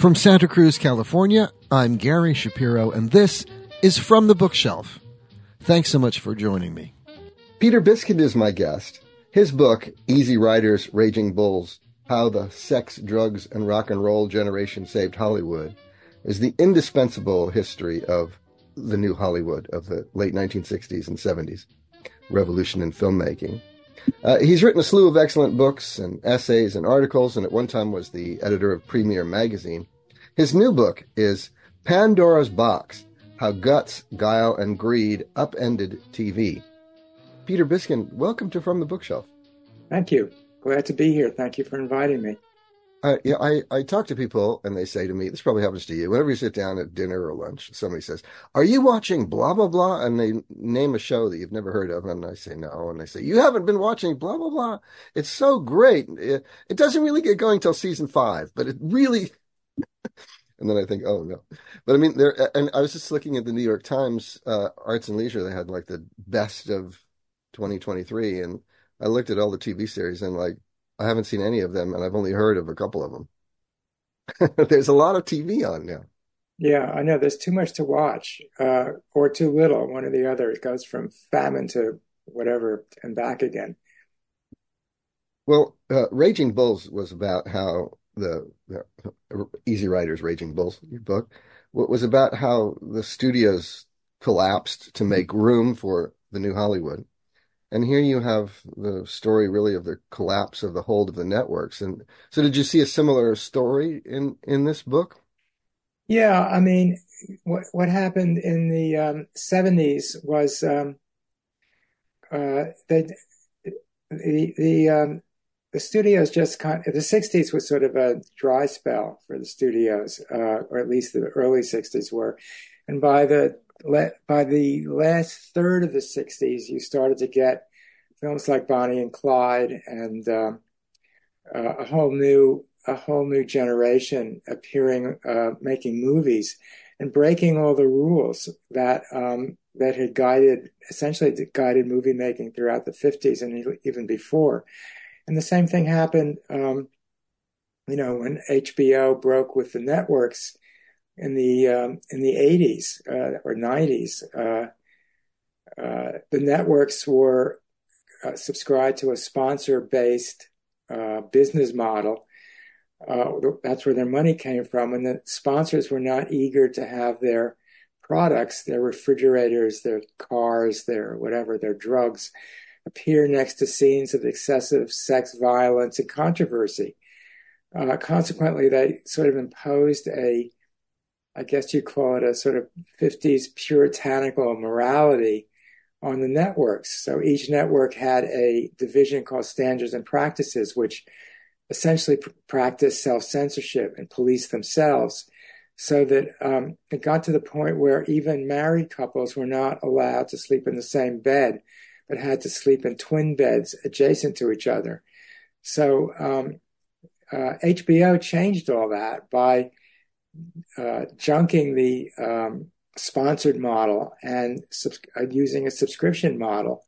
From Santa Cruz, California, I'm Gary Shapiro, and this is From the Bookshelf. Thanks so much for joining me. Peter Biskind is my guest. His book, Easy Riders, Raging Bulls How the Sex, Drugs, and Rock and Roll Generation Saved Hollywood, is the indispensable history of the new Hollywood of the late 1960s and 70s, revolution in filmmaking. Uh, he's written a slew of excellent books and essays and articles, and at one time was the editor of Premiere Magazine. His new book is Pandora's Box How Guts, Guile, and Greed Upended TV. Peter Biskind, welcome to From the Bookshelf. Thank you. Glad to be here. Thank you for inviting me. Uh, yeah, I, I talk to people and they say to me, this probably happens to you. Whenever you sit down at dinner or lunch, somebody says, Are you watching blah, blah, blah? And they name a show that you've never heard of. And I say, No. And they say, You haven't been watching blah, blah, blah. It's so great. It, it doesn't really get going till season five, but it really. and then I think, Oh, no. But I mean, there, and I was just looking at the New York Times uh, Arts and Leisure. They had like the best of 2023. And I looked at all the TV series and like, I haven't seen any of them, and I've only heard of a couple of them. There's a lot of TV on now. Yeah, I know. There's too much to watch, uh, or too little. One or the other. It goes from famine to whatever and back again. Well, uh, Raging Bulls was about how the, the Easy Riders, Raging Bulls, your book, was about how the studios collapsed to make room for the new Hollywood and here you have the story really of the collapse of the hold of the networks. And so did you see a similar story in, in this book? Yeah. I mean, what, what happened in the um, 70s was um, uh, the, the, um, the studios just kind of, the 60s was sort of a dry spell for the studios, uh, or at least the early 60s were. And by the by the last third of the 60s, you started to get films like Bonnie and Clyde and uh, uh, a whole new a whole new generation appearing, uh, making movies and breaking all the rules that um, that had guided essentially guided movie making throughout the 50s and even before. And the same thing happened, um, you know, when HBO broke with the networks in the um, in the 80s uh, or 90s, uh, uh, the networks were uh, subscribed to a sponsor based uh, business model. Uh, that's where their money came from, and the sponsors were not eager to have their products, their refrigerators, their cars, their whatever, their drugs, appear next to scenes of excessive sex violence and controversy. Uh, consequently, they sort of imposed a I guess you call it a sort of 50s puritanical morality on the networks. So each network had a division called standards and practices, which essentially pr- practice self censorship and police themselves. So that um, it got to the point where even married couples were not allowed to sleep in the same bed, but had to sleep in twin beds adjacent to each other. So um, uh, HBO changed all that by uh, junking the um, sponsored model and sub- uh, using a subscription model.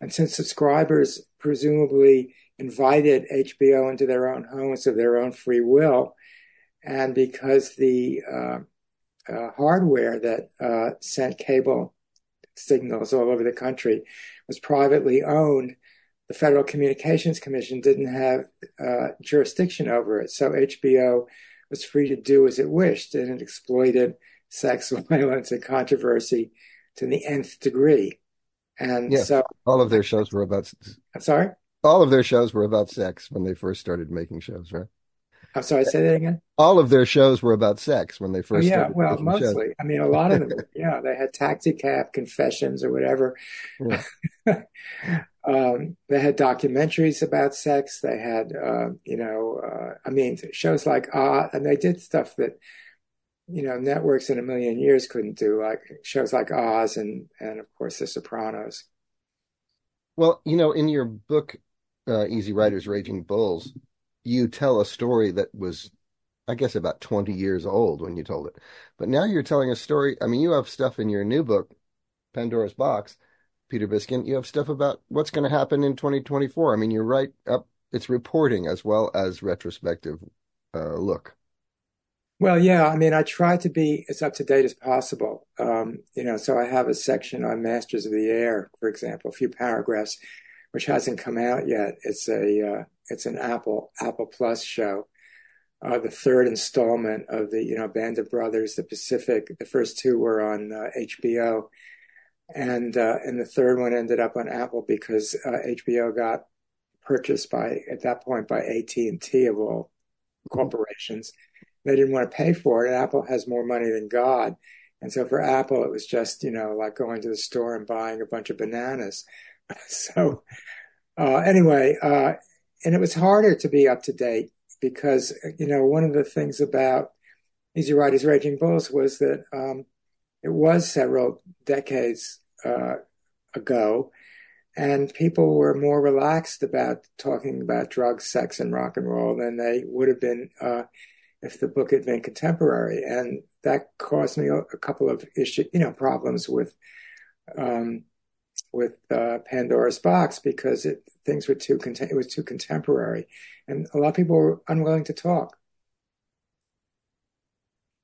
And since subscribers presumably invited HBO into their own homes of their own free will, and because the uh, uh, hardware that uh, sent cable signals all over the country was privately owned, the Federal Communications Commission didn't have uh, jurisdiction over it. So HBO was free to do as it wished, and it exploited sex violence and controversy to the nth degree. And yeah, so all of their shows were about. I'm sorry. All of their shows were about sex when they first started making shows, right? I'm sorry. Say that again. All of their shows were about sex when they first. Oh, yeah, well, mostly. Shows. I mean, a lot of them. yeah, they had Taxicab Confessions or whatever. Yeah. um, they had documentaries about sex. They had, uh, you know, uh, I mean, shows like Ah, and they did stuff that you know, networks in a million years couldn't do, like shows like Oz and and of course The Sopranos. Well, you know, in your book, uh, Easy Riders, Raging Bulls, you tell a story that was, I guess, about twenty years old when you told it, but now you're telling a story. I mean, you have stuff in your new book, Pandora's Box, Peter Biskind. You have stuff about what's going to happen in 2024. I mean, you're right up. It's reporting as well as retrospective uh, look. Well, yeah, I mean, I try to be as up to date as possible. Um, you know, so I have a section on Masters of the Air, for example, a few paragraphs, which hasn't come out yet. It's a uh, it's an Apple Apple Plus show, uh, the third installment of the you know Band of Brothers, the Pacific. The first two were on uh, HBO, and uh, and the third one ended up on Apple because HBO uh, got purchased by at that point by AT and T of all corporations. They didn't want to pay for it. Apple has more money than God. And so for Apple, it was just, you know, like going to the store and buying a bunch of bananas. so uh, anyway, uh, and it was harder to be up to date because, you know, one of the things about Easy Riders Raging Bulls was that um, it was several decades uh, ago, and people were more relaxed about talking about drugs, sex, and rock and roll than they would have been uh, if the book had been contemporary. And that caused me a, couple of issue, you know, problems with um, with uh, Pandora's Box because it, things were too it was too contemporary, and a lot of people were unwilling to talk.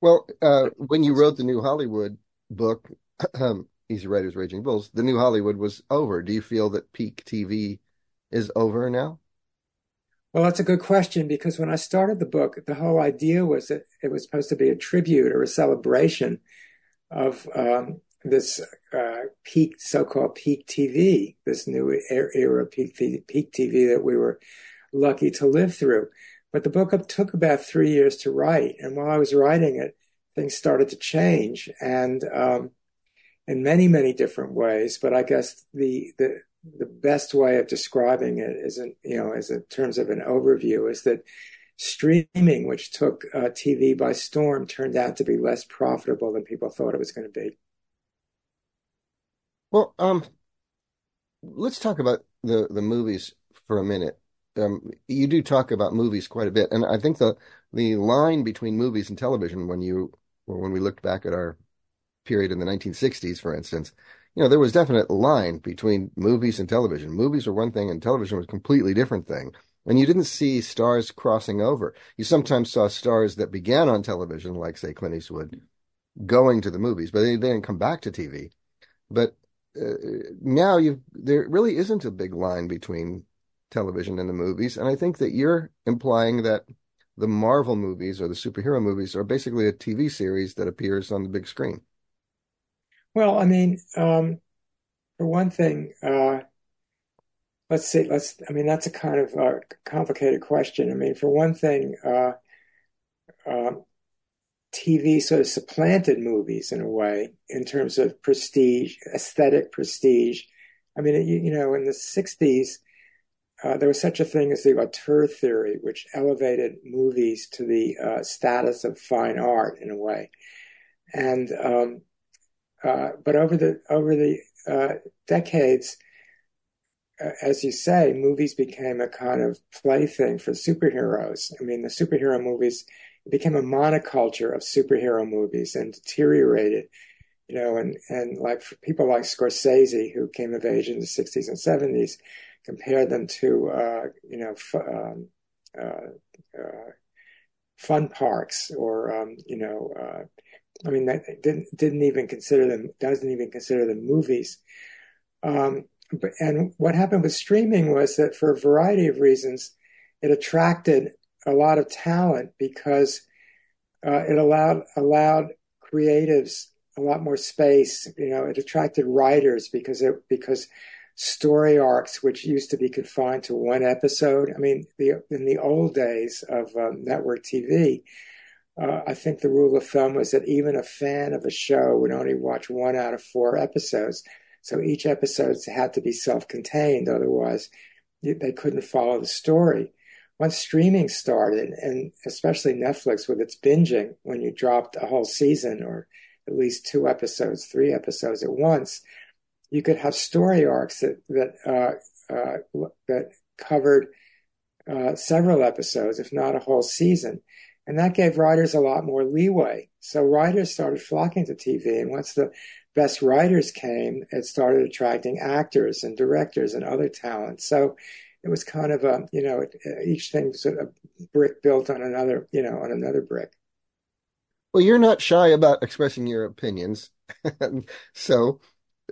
Well, uh, when you wrote the New Hollywood book, um, Easy Riders Raging Bulls, the New Hollywood was over. Do you feel that peak TV is over now? Well, that's a good question because when I started the book, the whole idea was that it was supposed to be a tribute or a celebration of um, this uh, peak, so-called peak TV, this new era peak, peak TV that we were lucky to live through. But the book took about three years to write, and while I was writing it, things started to change, and um, in many, many different ways. But I guess the the the best way of describing it is, in, you know, as in terms of an overview, is that streaming, which took uh, TV by storm, turned out to be less profitable than people thought it was going to be. Well, um, let's talk about the the movies for a minute. Um, you do talk about movies quite a bit, and I think the the line between movies and television, when you or when we looked back at our period in the 1960s, for instance, you know, there was definite line between movies and television. Movies were one thing and television was a completely different thing. And you didn't see stars crossing over. You sometimes saw stars that began on television, like say Clint Eastwood, going to the movies, but they, they didn't come back to TV. But uh, now you there really isn't a big line between television and the movies, and I think that you're implying that the Marvel movies or the superhero movies are basically a TV series that appears on the big screen. Well, I mean, um, for one thing, uh, let's see, let's, I mean, that's a kind of uh, complicated question. I mean, for one thing, uh, um, TV sort of supplanted movies in a way in terms of prestige, aesthetic prestige. I mean, you, you know, in the 60s, uh, there was such a thing as the auteur theory, which elevated movies to the uh, status of fine art in a way. And um, uh, but over the over the uh, decades, uh, as you say, movies became a kind of plaything for superheroes. I mean, the superhero movies became a monoculture of superhero movies and deteriorated. You know, and and like people like Scorsese, who came of age in the '60s and '70s, compared them to uh, you know f- um, uh, fun parks or um, you know I mean, that didn't didn't even consider them doesn't even consider them movies. Um, but, and what happened with streaming was that for a variety of reasons, it attracted a lot of talent because uh, it allowed allowed creatives a lot more space. You know, it attracted writers because it because story arcs, which used to be confined to one episode. I mean, the in the old days of um, network TV, uh, I think the rule of thumb was that even a fan of a show would only watch one out of four episodes. So each episode had to be self contained, otherwise, they couldn't follow the story. Once streaming started, and especially Netflix with its binging, when you dropped a whole season or at least two episodes, three episodes at once, you could have story arcs that that uh, uh, that covered uh, several episodes, if not a whole season. And that gave writers a lot more leeway. So writers started flocking to TV. And once the best writers came, it started attracting actors and directors and other talent. So it was kind of a, you know, each thing was a brick built on another, you know, on another brick. Well, you're not shy about expressing your opinions. So,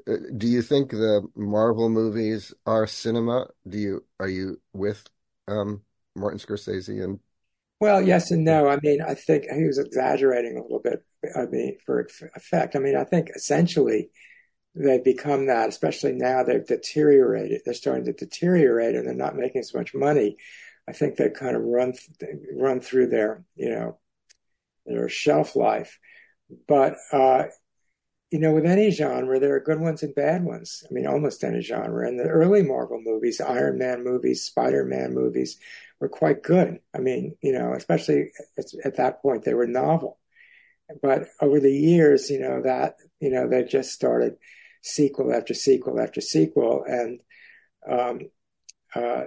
uh, do you think the Marvel movies are cinema? Do you are you with um Martin Scorsese and Well, yes and no. I mean, I think he was exaggerating a little bit. I mean, for effect. I mean, I think essentially they've become that, especially now they've deteriorated. They're starting to deteriorate and they're not making as much money. I think they kind of run run through their, you know, their shelf life. But uh, you know, with any genre, there are good ones and bad ones. I mean, almost any genre. And the early Marvel movies, Iron Man movies, Spider Man movies, were quite good. I mean, you know, especially at, at that point, they were novel. But over the years, you know, that, you know, they just started sequel after sequel after sequel. And, um, uh,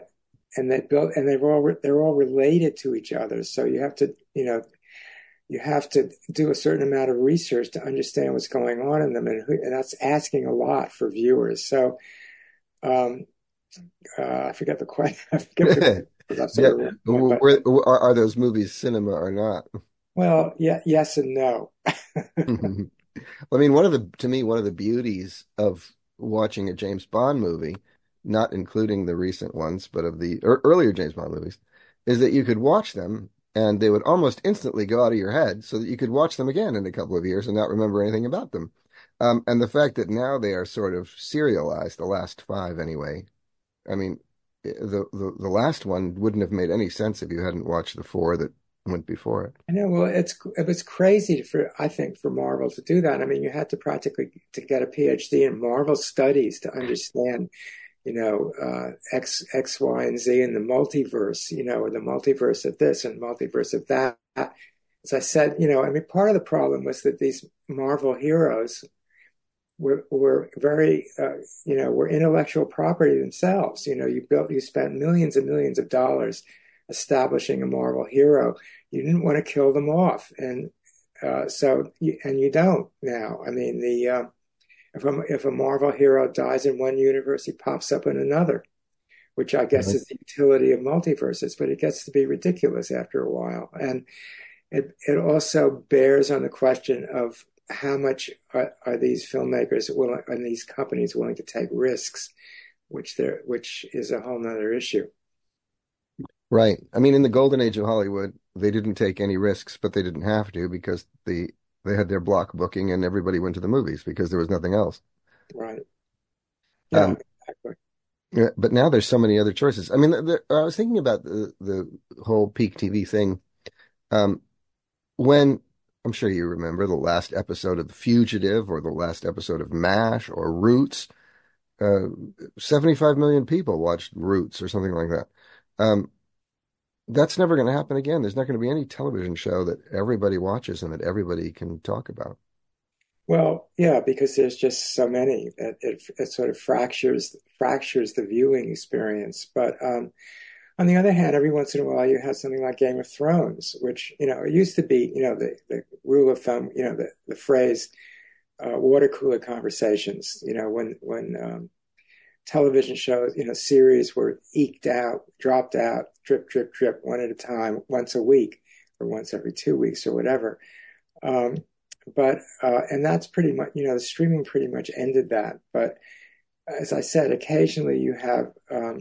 and they built, and they're all, they're all related to each other. So you have to, you know, you have to do a certain amount of research to understand what's going on in them, and, and that's asking a lot for viewers. So, um, uh, I forget the question. Forget the, yeah. are, are those movies cinema or not? Well, yeah, yes and no. I mean, one of the to me one of the beauties of watching a James Bond movie, not including the recent ones, but of the earlier James Bond movies, is that you could watch them and they would almost instantly go out of your head so that you could watch them again in a couple of years and not remember anything about them. Um, and the fact that now they are sort of serialized, the last five anyway. I mean, eh, the, the the last one wouldn't have made any sense if you hadn't watched the four that went before it. I know. Well, it's it was crazy for I think for Marvel to do that. I mean, you had to practically to get a PhD in Marvel studies to understand you know, uh, X, X, Y, and Z in the multiverse, you know, or the multiverse of this and multiverse of that. As I said, you know, I mean, part of the problem was that these Marvel heroes were, were very, uh, you know, were intellectual property themselves. You know, you built, you spent millions and millions of dollars establishing a Marvel hero. You didn't want to kill them off. And, uh, so, and you don't now. I mean, the, uh, if a, if a Marvel hero dies in one universe, he pops up in another, which I guess is the utility of multiverses, but it gets to be ridiculous after a while. And it, it also bears on the question of how much are, are these filmmakers willing and these companies willing to take risks, which there which is a whole nother issue. Right. I mean, in the golden age of Hollywood, they didn't take any risks, but they didn't have to because the they had their block booking and everybody went to the movies because there was nothing else. Right. Yeah, um, exactly. Yeah, but now there's so many other choices. I mean, the, I was thinking about the the whole peak TV thing. Um, when I'm sure you remember the last episode of The Fugitive or the last episode of MASH or Roots. Uh, 75 million people watched Roots or something like that. Um, that's never going to happen again. There's not going to be any television show that everybody watches and that everybody can talk about. Well, yeah, because there's just so many. It, it, it sort of fractures fractures the viewing experience. But um, on the other hand, every once in a while you have something like Game of Thrones, which you know it used to be, you know, the, the rule of thumb, you know, the the phrase uh, water cooler conversations. You know, when when um, television shows, you know, series were eked out, dropped out, drip, drip, drip, one at a time, once a week or once every two weeks or whatever. Um, but, uh, and that's pretty much, you know, the streaming pretty much ended that. But as I said, occasionally you have um,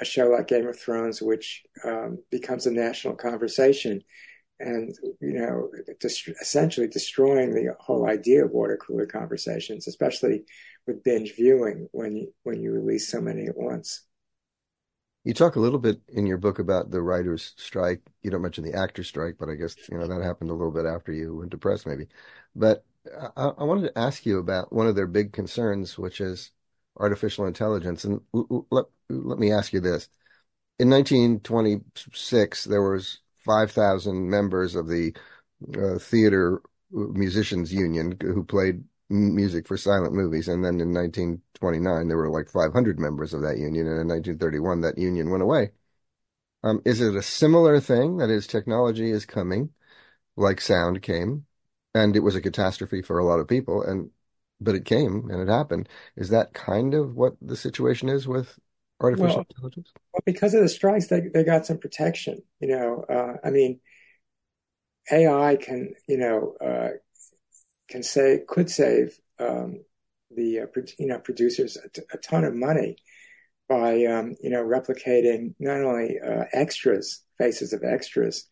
a show like Game of Thrones, which um, becomes a national conversation and, you know, dest- essentially destroying the whole idea of water cooler conversations, especially with binge viewing when you when you release so many at once. You talk a little bit in your book about the writers' strike. You don't mention the actor strike, but I guess you know that happened a little bit after you went to press, maybe. But I, I wanted to ask you about one of their big concerns, which is artificial intelligence. And let let me ask you this: In 1926, there was 5,000 members of the uh, theater musicians union who played music for silent movies. And then in 1929, there were like 500 members of that union. And in 1931, that union went away. Um, is it a similar thing? That is, technology is coming, like sound came, and it was a catastrophe for a lot of people. And but it came and it happened. Is that kind of what the situation is with artificial well, intelligence? Well, because of the strikes, they they got some protection. You know, uh, I mean, AI can, you know, uh, can say could save um, the uh, you know producers a, t- a ton of money by um, you know replicating not only uh, extras, faces of extras,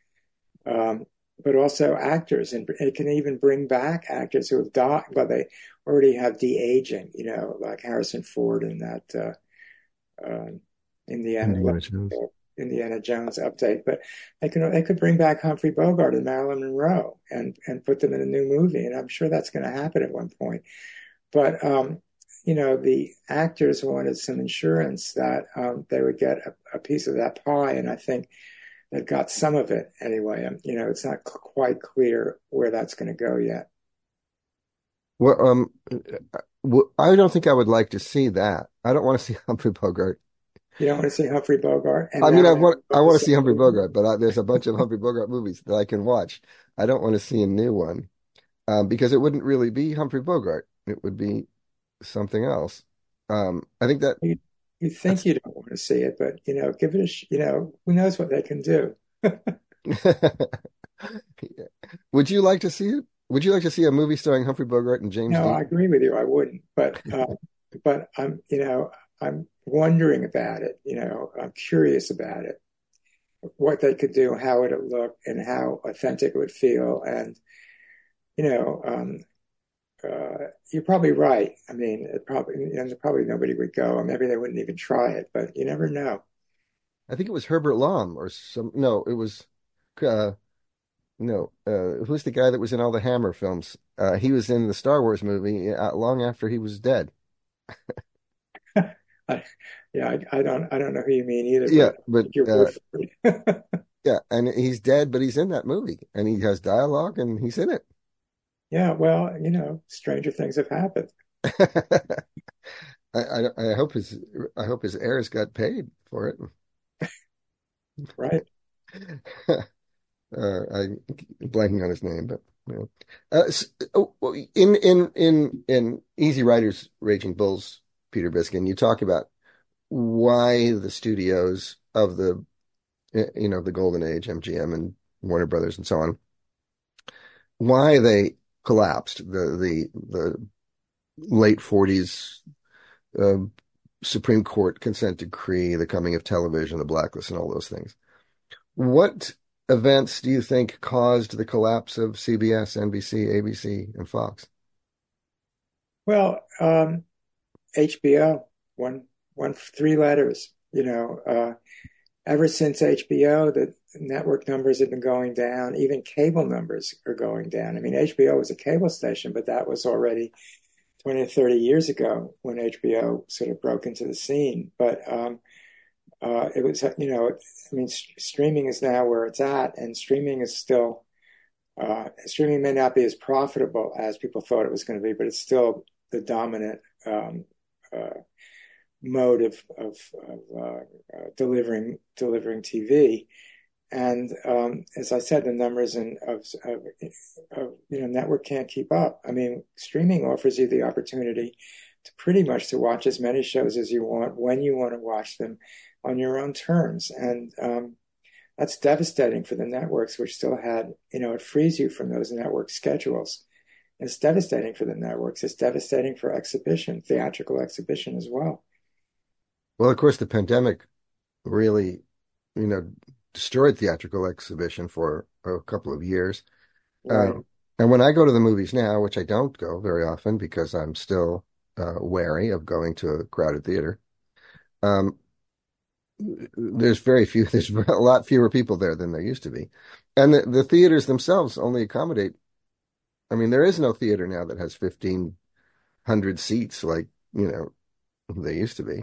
um, but also actors, and it can even bring back actors who have died, but they already have de aging. You know, like Harrison Ford in that uh, um, Indiana Indiana Jones. Indiana Jones update. But they could they could bring back Humphrey Bogart and Marilyn Monroe and and put them in a new movie, and I'm sure that's going to happen at one point. But um, you know, the actors wanted some insurance that um, they would get a, a, piece of that pie, and I think they got some of it anyway. Um, you know, it's not quite clear where that's going to go yet. Well, um, I don't think I would like to see that. I don't want to see Humphrey Bogart. You don't want to see Humphrey Bogart. I mean, I want I want to see Humphrey Bogart, but I, there's a bunch of Humphrey Bogart movies that I can watch. I don't want to see a new one um, because it wouldn't really be Humphrey Bogart. It would be something else. Um, I think that you, you think you don't want to see it, but you know, give it a sh- you know, who knows what they can do. Would you like to see it? Would you like to see a movie starring Humphrey Bogart and James? No, Dean? I agree with you. I wouldn't, but uh, but I'm you know I'm wondering about it. You know, I'm curious about it, what they could do, how would it would look, and how authentic it would feel, and you know, um, uh, you're probably right. I mean, it probably and probably nobody would go, maybe they wouldn't even try it. But you never know. I think it was Herbert Lom or some. No, it was. Uh, no, uh, who's the guy that was in all the Hammer films? Uh, he was in the Star Wars movie uh, long after he was dead. I, yeah, I, I, don't, I don't know who you mean either. Yeah, but, but uh, yeah, and he's dead, but he's in that movie, and he has dialogue, and he's in it. Yeah, well, you know, stranger things have happened. I, I, I hope his I hope his heirs got paid for it. right. uh, I'm blanking on his name, but you know. uh, so, oh, in in in in Easy Riders, Raging Bulls, Peter Biskind, you talk about why the studios of the you know the Golden Age, MGM and Warner Brothers and so on, why they collapsed. The the the late 40s uh, Supreme Court consent decree, the coming of television, the blacklist, and all those things. What events do you think caused the collapse of CBS, NBC, ABC, and Fox? Well, um, HBO, one, one, three letters. You know, uh, ever since HBO, the network numbers have been going down. Even cable numbers are going down. I mean, HBO was a cable station, but that was already 20 or 30 years ago when HBO sort of broke into the scene. But um, uh, it was, you know, I mean, st- streaming is now where it's at, and streaming is still, uh, streaming may not be as profitable as people thought it was going to be, but it's still the dominant um, mode of, of, of uh, uh, delivering delivering TV. And um, as I said, the numbers in, of, of, of, you know network can't keep up. I mean, streaming offers you the opportunity to pretty much to watch as many shows as you want when you want to watch them on your own terms, and um, that's devastating for the networks, which still had you know it frees you from those network schedules. It's devastating for the networks. It's devastating for exhibition, theatrical exhibition as well. Well, of course, the pandemic really, you know, destroyed theatrical exhibition for a couple of years. Right. Um, and when I go to the movies now, which I don't go very often because I'm still uh, wary of going to a crowded theater, um, there's very few, there's a lot fewer people there than there used to be. And the, the theaters themselves only accommodate, I mean, there is no theater now that has 1,500 seats like, you know, they used to be.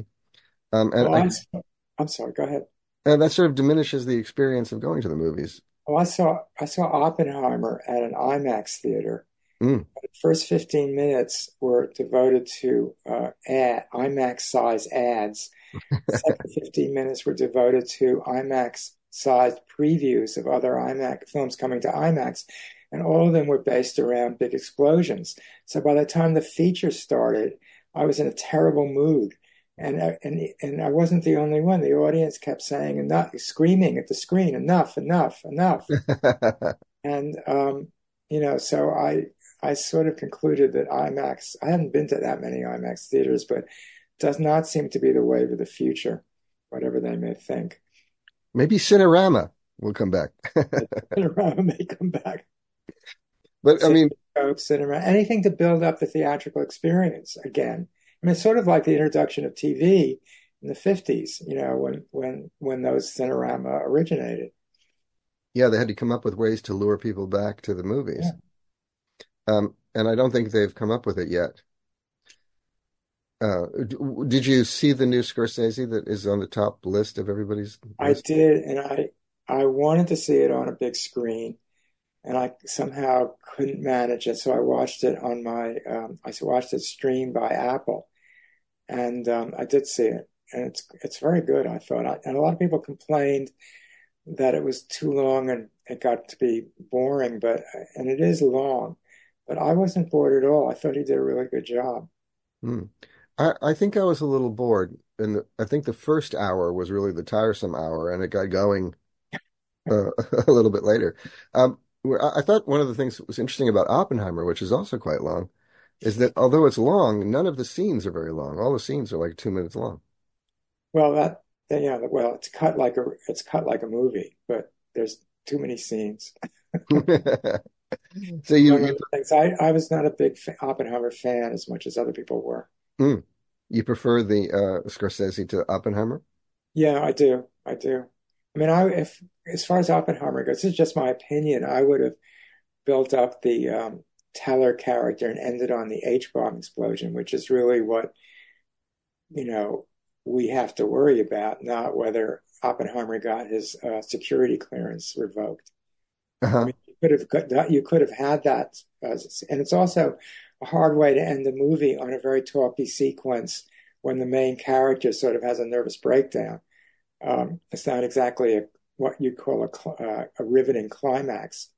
Um, and well, I, I'm sorry. Go ahead. And that sort of diminishes the experience of going to the movies. Well, I saw I saw Oppenheimer at an IMAX theater. Mm. The first 15 minutes were devoted to uh, ad, IMAX size ads. Second 15 minutes were devoted to IMAX sized previews of other IMAX films coming to IMAX. And all of them were based around big explosions. So by the time the feature started, I was in a terrible mood and uh, and and I wasn't the only one. The audience kept saying enough, screaming at the screen, enough, enough, enough. And um, you know, so I I sort of concluded that IMAX. I haven't been to that many IMAX theaters, but does not seem to be the wave of the future, whatever they may think. Maybe Cinerama will come back. Cinerama may come back. But I mean, cinema, anything to build up the theatrical experience again. I mean, it's sort of like the introduction of TV in the 50s, you know, when when when those Cinerama originated. Yeah, they had to come up with ways to lure people back to the movies. Yeah. Um, and I don't think they've come up with it yet. Uh, did you see the new Scorsese that is on the top list of everybody's? List? I did, and I I wanted to see it on a big screen, and I somehow couldn't manage it, so I watched it on my um, I watched it streamed by Apple, and um, I did see it, and it's it's very good. I thought, and a lot of people complained that it was too long and it got to be boring, but and it is long, but I wasn't bored at all. I thought he did a really good job. Hmm. I, I think I was a little bored, and I think the first hour was really the tiresome hour, and it got going uh, a little bit later. Um, I thought one of the things that was interesting about Oppenheimer, which is also quite long, is that although it's long, none of the scenes are very long. All the scenes are like two minutes long. Well, that yeah, well, it's cut like a it's cut like a movie, but there's too many scenes. so you, you I I was not a big Oppenheimer fan as much as other people were. Mm. You prefer the uh, Scorsese to Oppenheimer? Yeah, I do. I do. I mean, I if as far as Oppenheimer goes, this is just my opinion. I would have built up the um, Teller character and ended on the H bomb explosion, which is really what you know we have to worry about, not whether Oppenheimer got his uh, security clearance revoked. Uh-huh. I mean, you could have got, you could have had that, as, and it's also a hard way to end the movie on a very talky sequence when the main character sort of has a nervous breakdown. Um, it's not exactly a, what you call a, uh, a riveting climax.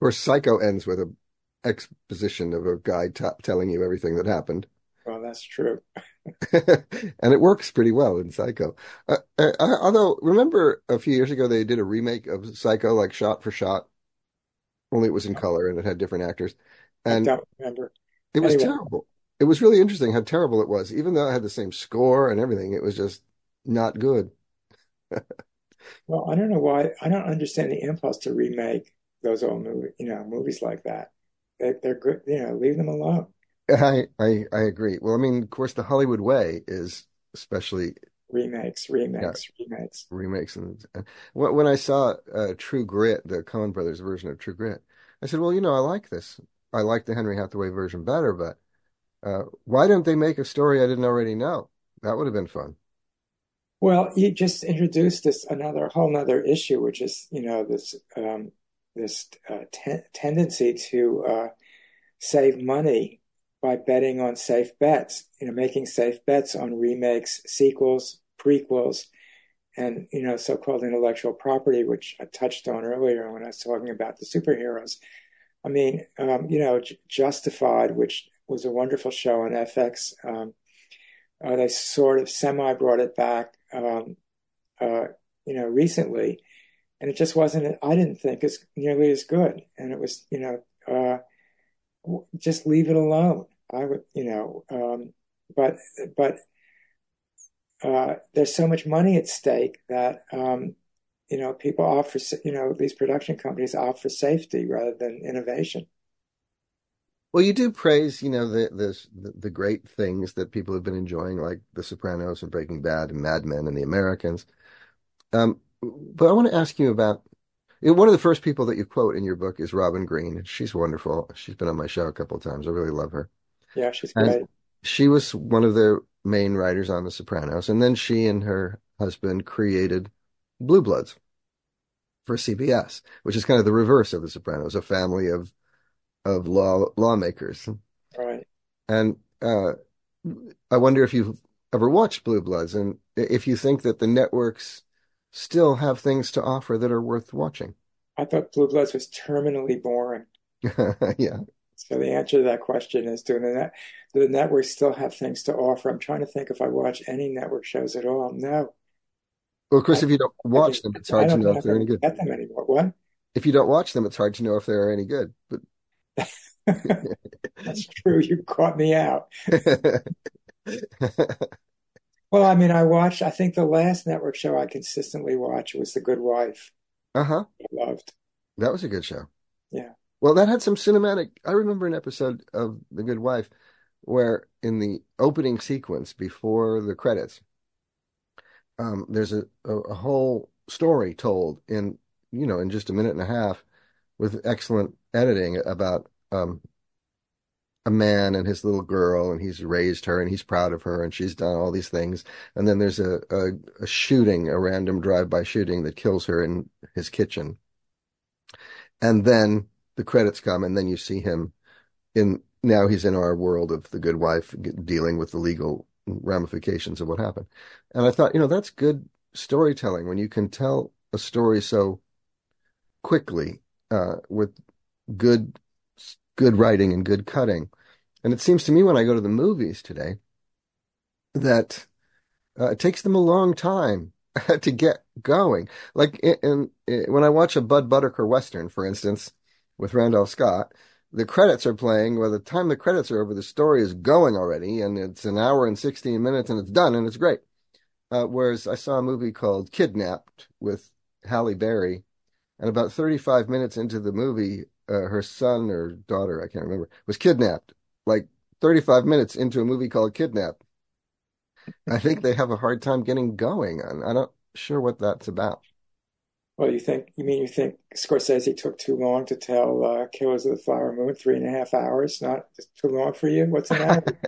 Or Psycho ends with an exposition of a guy t- telling you everything that happened. Well, that's true. and it works pretty well in Psycho. Uh, uh, although, remember a few years ago they did a remake of Psycho, like shot for shot, only it was in color and it had different actors. And I don't remember. It was anyway. terrible. It was really interesting how terrible it was. Even though it had the same score and everything, it was just not good. well, I don't know why. I don't understand the impulse to remake those old movie, you know, movies like that. They, they're good. You know, leave them alone. I, I I agree. Well, I mean, of course, the Hollywood way is especially remakes, remakes, yeah, remakes, remakes. And, and when I saw uh, True Grit, the Coen Brothers version of True Grit, I said, "Well, you know, I like this. I like the Henry Hathaway version better, but uh, why don't they make a story I didn't already know? That would have been fun." Well, you just introduced this another whole other issue, which is you know this um, this uh, te- tendency to uh, save money by betting on safe bets, you know, making safe bets on remakes, sequels, prequels, and you know, so-called intellectual property, which I touched on earlier when I was talking about the superheroes. I mean, um, you know, J- Justified, which was a wonderful show on FX. Um, uh, they sort of semi brought it back, um, uh, you know, recently, and it just wasn't. I didn't think as nearly as good, and it was, you know, uh, just leave it alone. I would, you know, um, but but uh, there's so much money at stake that um, you know people offer you know these production companies offer safety rather than innovation. Well, you do praise, you know, the, the the great things that people have been enjoying, like The Sopranos and Breaking Bad and Mad Men and The Americans. Um, but I want to ask you about you know, one of the first people that you quote in your book is Robin Green. She's wonderful. She's been on my show a couple of times. I really love her. Yeah, she's great. And she was one of the main writers on The Sopranos, and then she and her husband created Blue Bloods for CBS, which is kind of the reverse of The Sopranos, a family of of law lawmakers. Right. And uh, I wonder if you've ever watched Blue Bloods, and if you think that the networks still have things to offer that are worth watching. I thought Blue Bloods was terminally boring. yeah. So the answer to that question is do the, net, do the networks still have things to offer? I'm trying to think if I watch any network shows at all. No. Well, Chris, I, if you don't watch them, it's hard to know if they're any good. Them anymore. What? if you don't watch them, it's hard to know if they're any good. But That's true. You caught me out. Well, I mean, I watched, I think the last network show I consistently watched was The Good Wife. uh-huh. I loved. That was a good show. Yeah. Well, that had some cinematic. I remember an episode of The Good Wife where in the opening sequence before the credits, um, there's a, a, a whole story told in, you know, in just a minute and a half with excellent editing about um, a man and his little girl, and he's raised her and he's proud of her and she's done all these things. And then there's a, a, a shooting, a random drive-by shooting that kills her in his kitchen. And then the credits come, and then you see him in now he's in our world of the good wife dealing with the legal ramifications of what happened. And I thought, you know, that's good storytelling when you can tell a story so quickly uh, with good good writing and good cutting. And it seems to me when I go to the movies today that uh, it takes them a long time to get going. Like in, in, in, when I watch a Budd Boetticher Western, for instance, with Randolph Scott, the credits are playing. By the time the credits are over, the story is going already, and it's an hour and 16 minutes, and it's done, and it's great. Uh, whereas I saw a movie called Kidnapped with Halle Berry, and about 35 minutes into the movie, uh, her son or daughter, I can't remember, was kidnapped. Like 35 minutes into a movie called Kidnapped. I think they have a hard time getting going. and I'm not sure what that's about. Well, you think, you mean you think Scorsese took too long to tell uh, Killers of the Flower Moon, three and a half hours? Not too long for you? What's the matter?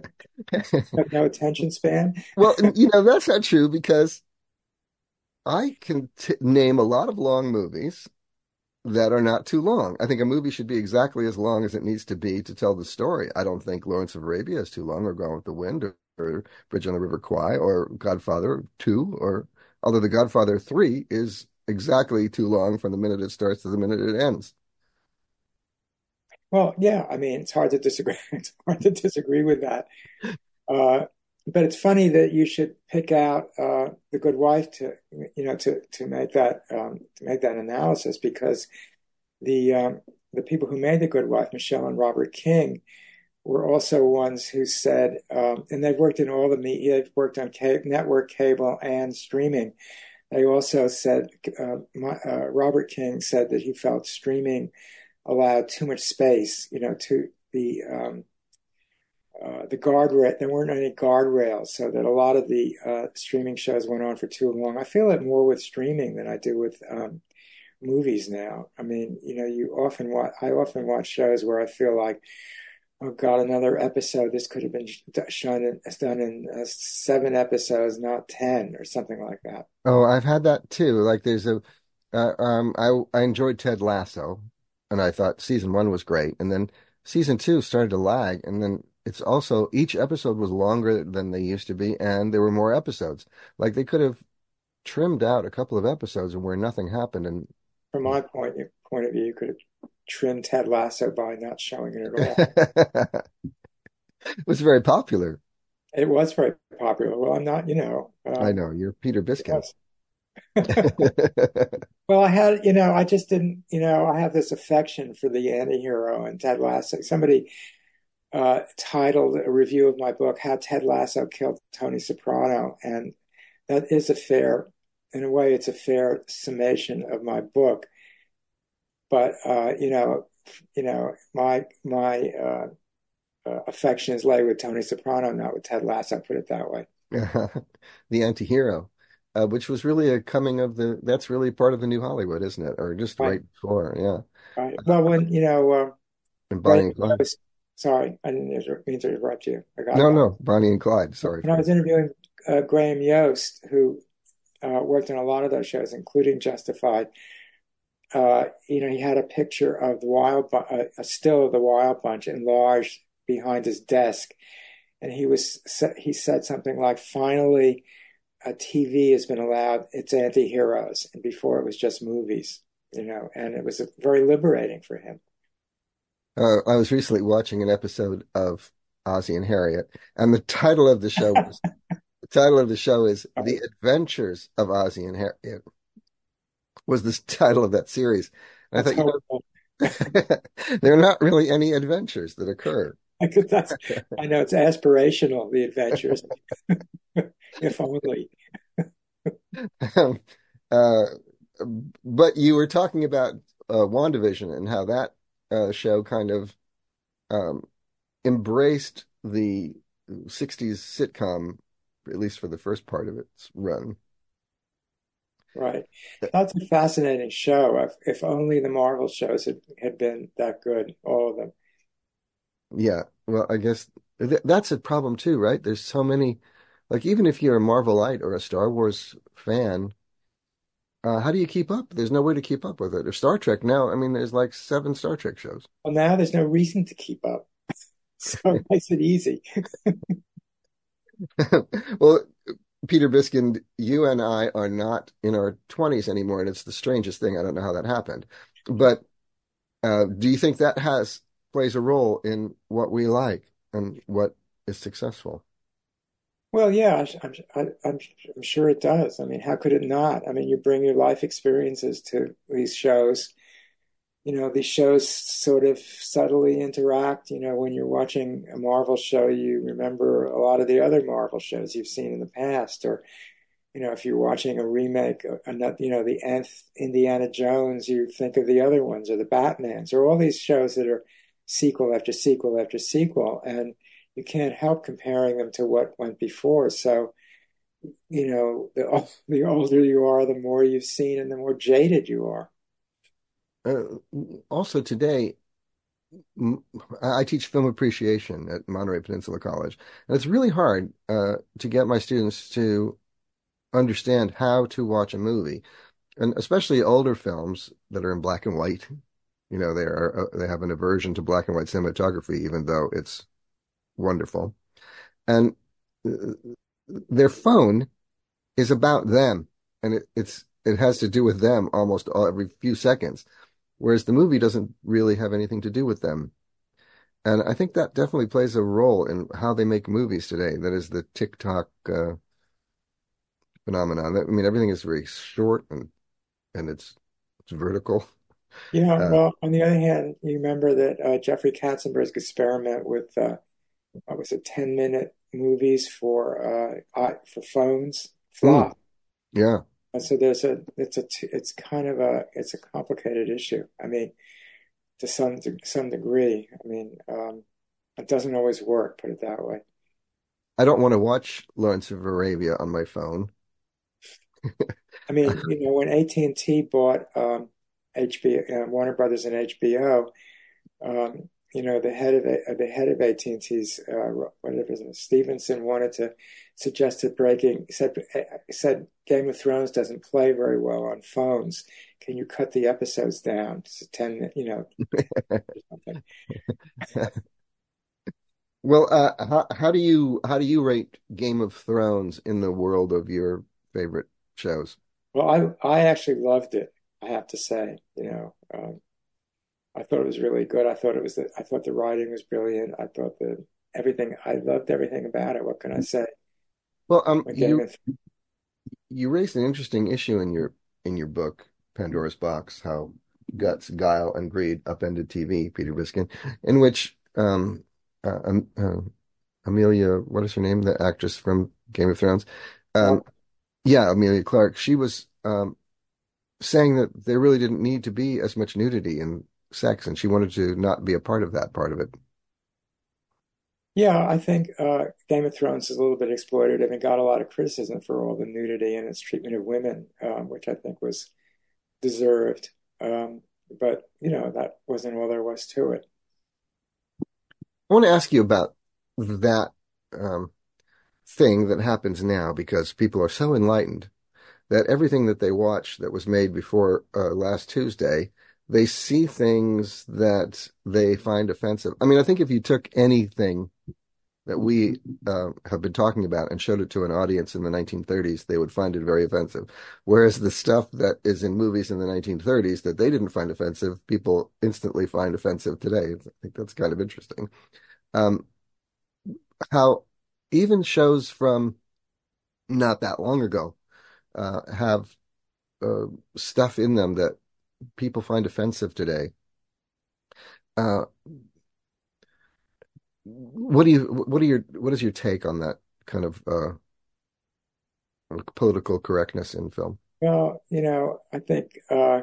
have no attention span? well, you know, that's not true because I can t- name a lot of long movies that are not too long. I think a movie should be exactly as long as it needs to be to tell the story. I don't think Lawrence of Arabia is too long, or Gone with the Wind, or, or Bridge on the River Kwai, or Godfather 2, or although The Godfather 3 is exactly too long from the minute it starts to the minute it ends. Well, yeah, I mean, it's hard to disagree. It's hard to disagree with that. Uh, but it's funny that you should pick out uh, the Good Wife to, you know, to to make that um, to make that analysis because the um, the people who made the Good Wife, Michelle and Robert King, were also ones who said, um, and they've worked in all the media, they've worked on network cable and streaming. They also said, uh, my, uh, Robert King said that he felt streaming allowed too much space, you know, to the um, uh, the guardrail. There weren't any guardrails, so that a lot of the uh, streaming shows went on for too long. I feel it more with streaming than I do with um, movies now. I mean, you know, you often watch. I often watch shows where I feel like, oh God, another episode. This could have been done in uh, seven episodes, not ten, or something like that. Oh, I've had that too. Like there's a, uh, um, I I enjoyed Ted Lasso, and I thought season one was great, and then season two started to lag, and then it's also each episode was longer than they used to be, and there were more episodes. Like they could have trimmed out a couple of episodes and where nothing happened. And from my point point of view, you could have trimmed Ted Lasso by not showing it at all. it was very popular. It was very popular. Well, I'm not, you know. Um, I know you're Peter Biskind. well, I had, you know, I just didn't, you know, I have this affection for the anti-hero and Ted Lasso. Somebody uh, titled a review of my book, How Ted Lasso Killed Tony Soprano. And that is a fair, in a way, it's a fair summation of my book. But, uh, you know, you know, my, my, uh, uh, affections lay with Tony Soprano, not with Ted Lasso, put it that way. the anti-hero. Uh, which was really a coming of the that's really part of the new Hollywood, isn't it? Or just right, right before, yeah. Right. Well, when you know, uh, and Clyde. Sorry, I didn't mean to interrupt you. no, that. no, Bonnie and Clyde. Sorry. When I was interviewing uh, Graham Yost, who uh, worked on a lot of those shows, including Justified, uh, you know, he had a picture of the Wild, uh, a still of the Wild Bunch enlarged behind his desk, and he was he said something like, "Finally, a TV has been allowed its anti-heroes, and before it was just movies." You know, and it was very liberating for him. Uh, I was recently watching an episode of Ozzie and Harriet, and the title of the show was the title of the show is "The Adventures of Ozzie and Harriet." Was the title of that series? I That's thought you know, there are not really any adventures that occur. Because that's, I know it's aspirational, the adventures, if only. Um, uh, but you were talking about uh, WandaVision and how that uh, show kind of um, embraced the 60s sitcom, at least for the first part of its run. Right. That's a fascinating show. If, if only the Marvel shows had, had been that good, all of them. Yeah, well, I guess th that's a problem too, right? There's so many, like even if you're a Marvelite or a Star Wars fan, uh, how do you keep up? There's no way to keep up with it. Or Star Trek now, I mean, there's like seven Star Trek shows. Well, now there's no reason to keep up. So it makes it easy. Well, Peter Biskind, you and I are not in our 20s anymore, and it's the strangest thing. I don't know how that happened. But uh, do you think that has plays a role in what we like and what is successful? Well, yeah, I'm, I'm, I'm sure it does. I mean, how could it not? I mean, you bring your life experiences to these shows. You know, these shows sort of subtly interact. You know, when you're watching a Marvel show, you remember a lot of the other Marvel shows you've seen in the past. Or, you know, if you're watching a remake, uh, ano- you know, the nth Indiana Jones, you think of the other ones or the Batmans or all these shows that are sequel after sequel after sequel. And you can't help comparing them to what went before. So, you know, the, the older you are, the more you've seen and the more jaded you are. Uh, also today, I teach film appreciation at Monterey Peninsula College, and it's really hard uh, to get my students to understand how to watch a movie, and especially older films that are in black and white. You know, they are uh, they have an aversion to black and white cinematography, even though it's wonderful. And uh, their phone is about them, and it, it's it has to do with them almost all, every few seconds, whereas the movie doesn't really have anything to do with them. And I think that definitely plays a role in how they make movies today. That is the TikTok uh, phenomenon. I mean, everything is very short and and it's it's vertical. Yeah, Uh, well, on the other hand, you remember that uh, Jeffrey Katzenberg's experiment with uh, what was it, 10 minute movies for uh, for phones mm, flop. yeah. And so there's a it's a it's kind of a it's a complicated issue. I mean, to some to some degree. I mean, um, it doesn't always work, put it that way. I don't want to watch Lawrence of Arabia on my phone. I mean, you know, when AT&T bought um, HBO, uh, Warner Brothers and HBO, um, you know, the head of A- the head of AT&T's uh, whatever his name, Stephenson wanted to suggest suggested breaking said uh, said Game of Thrones doesn't play very well on phones. Can you cut the episodes down to 10, you know, something? Well, uh, how how do you how do you rate Game of Thrones in the world of your favorite shows? Well, I I actually loved it, I have to say, you know. Um, I thought it was really good. I thought it was the, I thought the writing was brilliant. I thought the everything I loved everything about it. What can I say? Well, um, you of you raised an interesting issue in your in your book, Pandora's Box, how guts, guile, and greed upended TV, Peter Biskind, in which um, uh, um, uh, Amelia, what is her name, the actress from Game of Thrones? Um, yeah, Emilia Clarke. She was um, saying that there really didn't need to be as much nudity and sex, and she wanted to not be a part of that part of it. yeah, I think uh, Game of Thrones is a little bit exploitative and got a lot of criticism for all the nudity and its treatment of women, um, which I think was deserved. Um, but you know, that wasn't all there was to it. I want to ask you about that um, thing that happens now because people are so enlightened that everything that they watch that was made before uh, last Tuesday, they see things that they find offensive. I mean, I think if you took anything that we uh, have been talking about and showed it to an audience in the 1930s, they would find it very offensive. Whereas the stuff that is in movies in the 1930s that they didn't find offensive, people instantly find offensive today. I think that's kind of interesting. Um, how even shows from not that long ago uh, have uh, stuff in them that people find offensive today. Uh, what do you what are your what is your take on that kind of uh, political correctness in film? Well, you know, I think uh,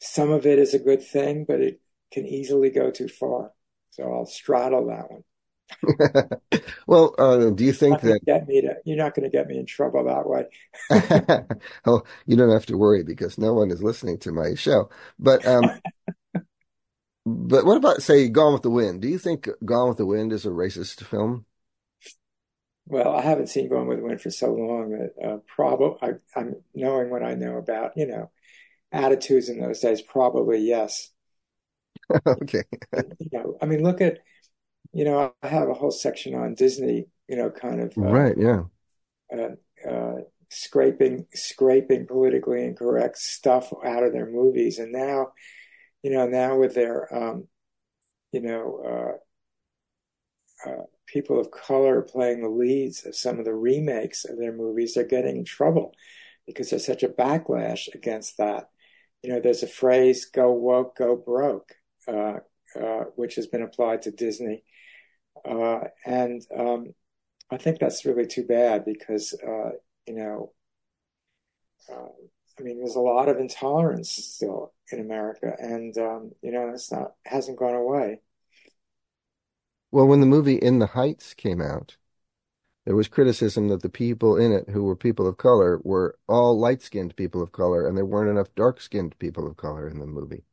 some of it is a good thing, but it can easily go too far. So I'll straddle that one. well, uh, do you think that get me to, you're not going to get me in trouble that way? oh, you don't have to worry because no one is listening to my show. But um, but what about say Gone with the Wind? Do you think Gone with the Wind is a racist film? Well, I haven't seen Gone with the Wind for so long that uh, probably I, I'm knowing what I know about you know attitudes in those days. Probably yes. okay. you know, I mean, look at you know, I have a whole section on Disney, you know, kind of uh, right, yeah, uh, uh, scraping scraping politically incorrect stuff out of their movies, and now, you know, now with their, um, you know, uh, uh, people of color playing the leads of some of the remakes of their movies, they're getting in trouble because there's such a backlash against that. You know, there's a phrase "go woke, go broke," uh, which has been applied to Disney uh, and um, I think that's really too bad because, uh, you know, uh, I mean, there's a lot of intolerance still in America, and um, you know, it's not hasn't gone away. Well, when the movie In the Heights came out, there was criticism that the people in it who were people of color were all light-skinned people of color, and there weren't enough dark-skinned people of color in the movie.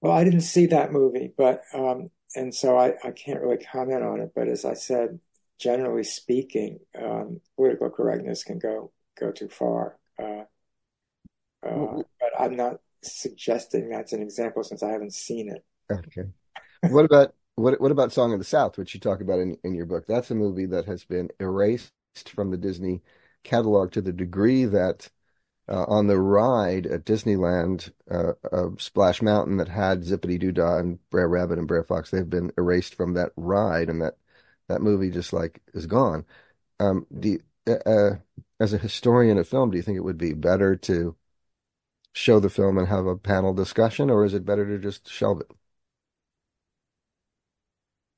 Well, I didn't see that movie, but um, and so I, I can't really comment on it. But as I said, generally speaking, um, political correctness can go go too far. Uh, uh, but I'm not suggesting that's an example since I haven't seen it. Okay. what about what what about Song of the South, which you talk about in in your book? That's a movie that has been erased from the Disney catalog to the degree that uh, on the ride at Disneyland uh, of Splash Mountain that had Zip-a-Dee-Doo-Dah and Brer Rabbit and Brer Fox. They've been erased from that ride, and that that movie just like is gone. Um, do uh, uh, as a historian of film, do you think it would be better to show the film and have a panel discussion, or is it better to just shelve it?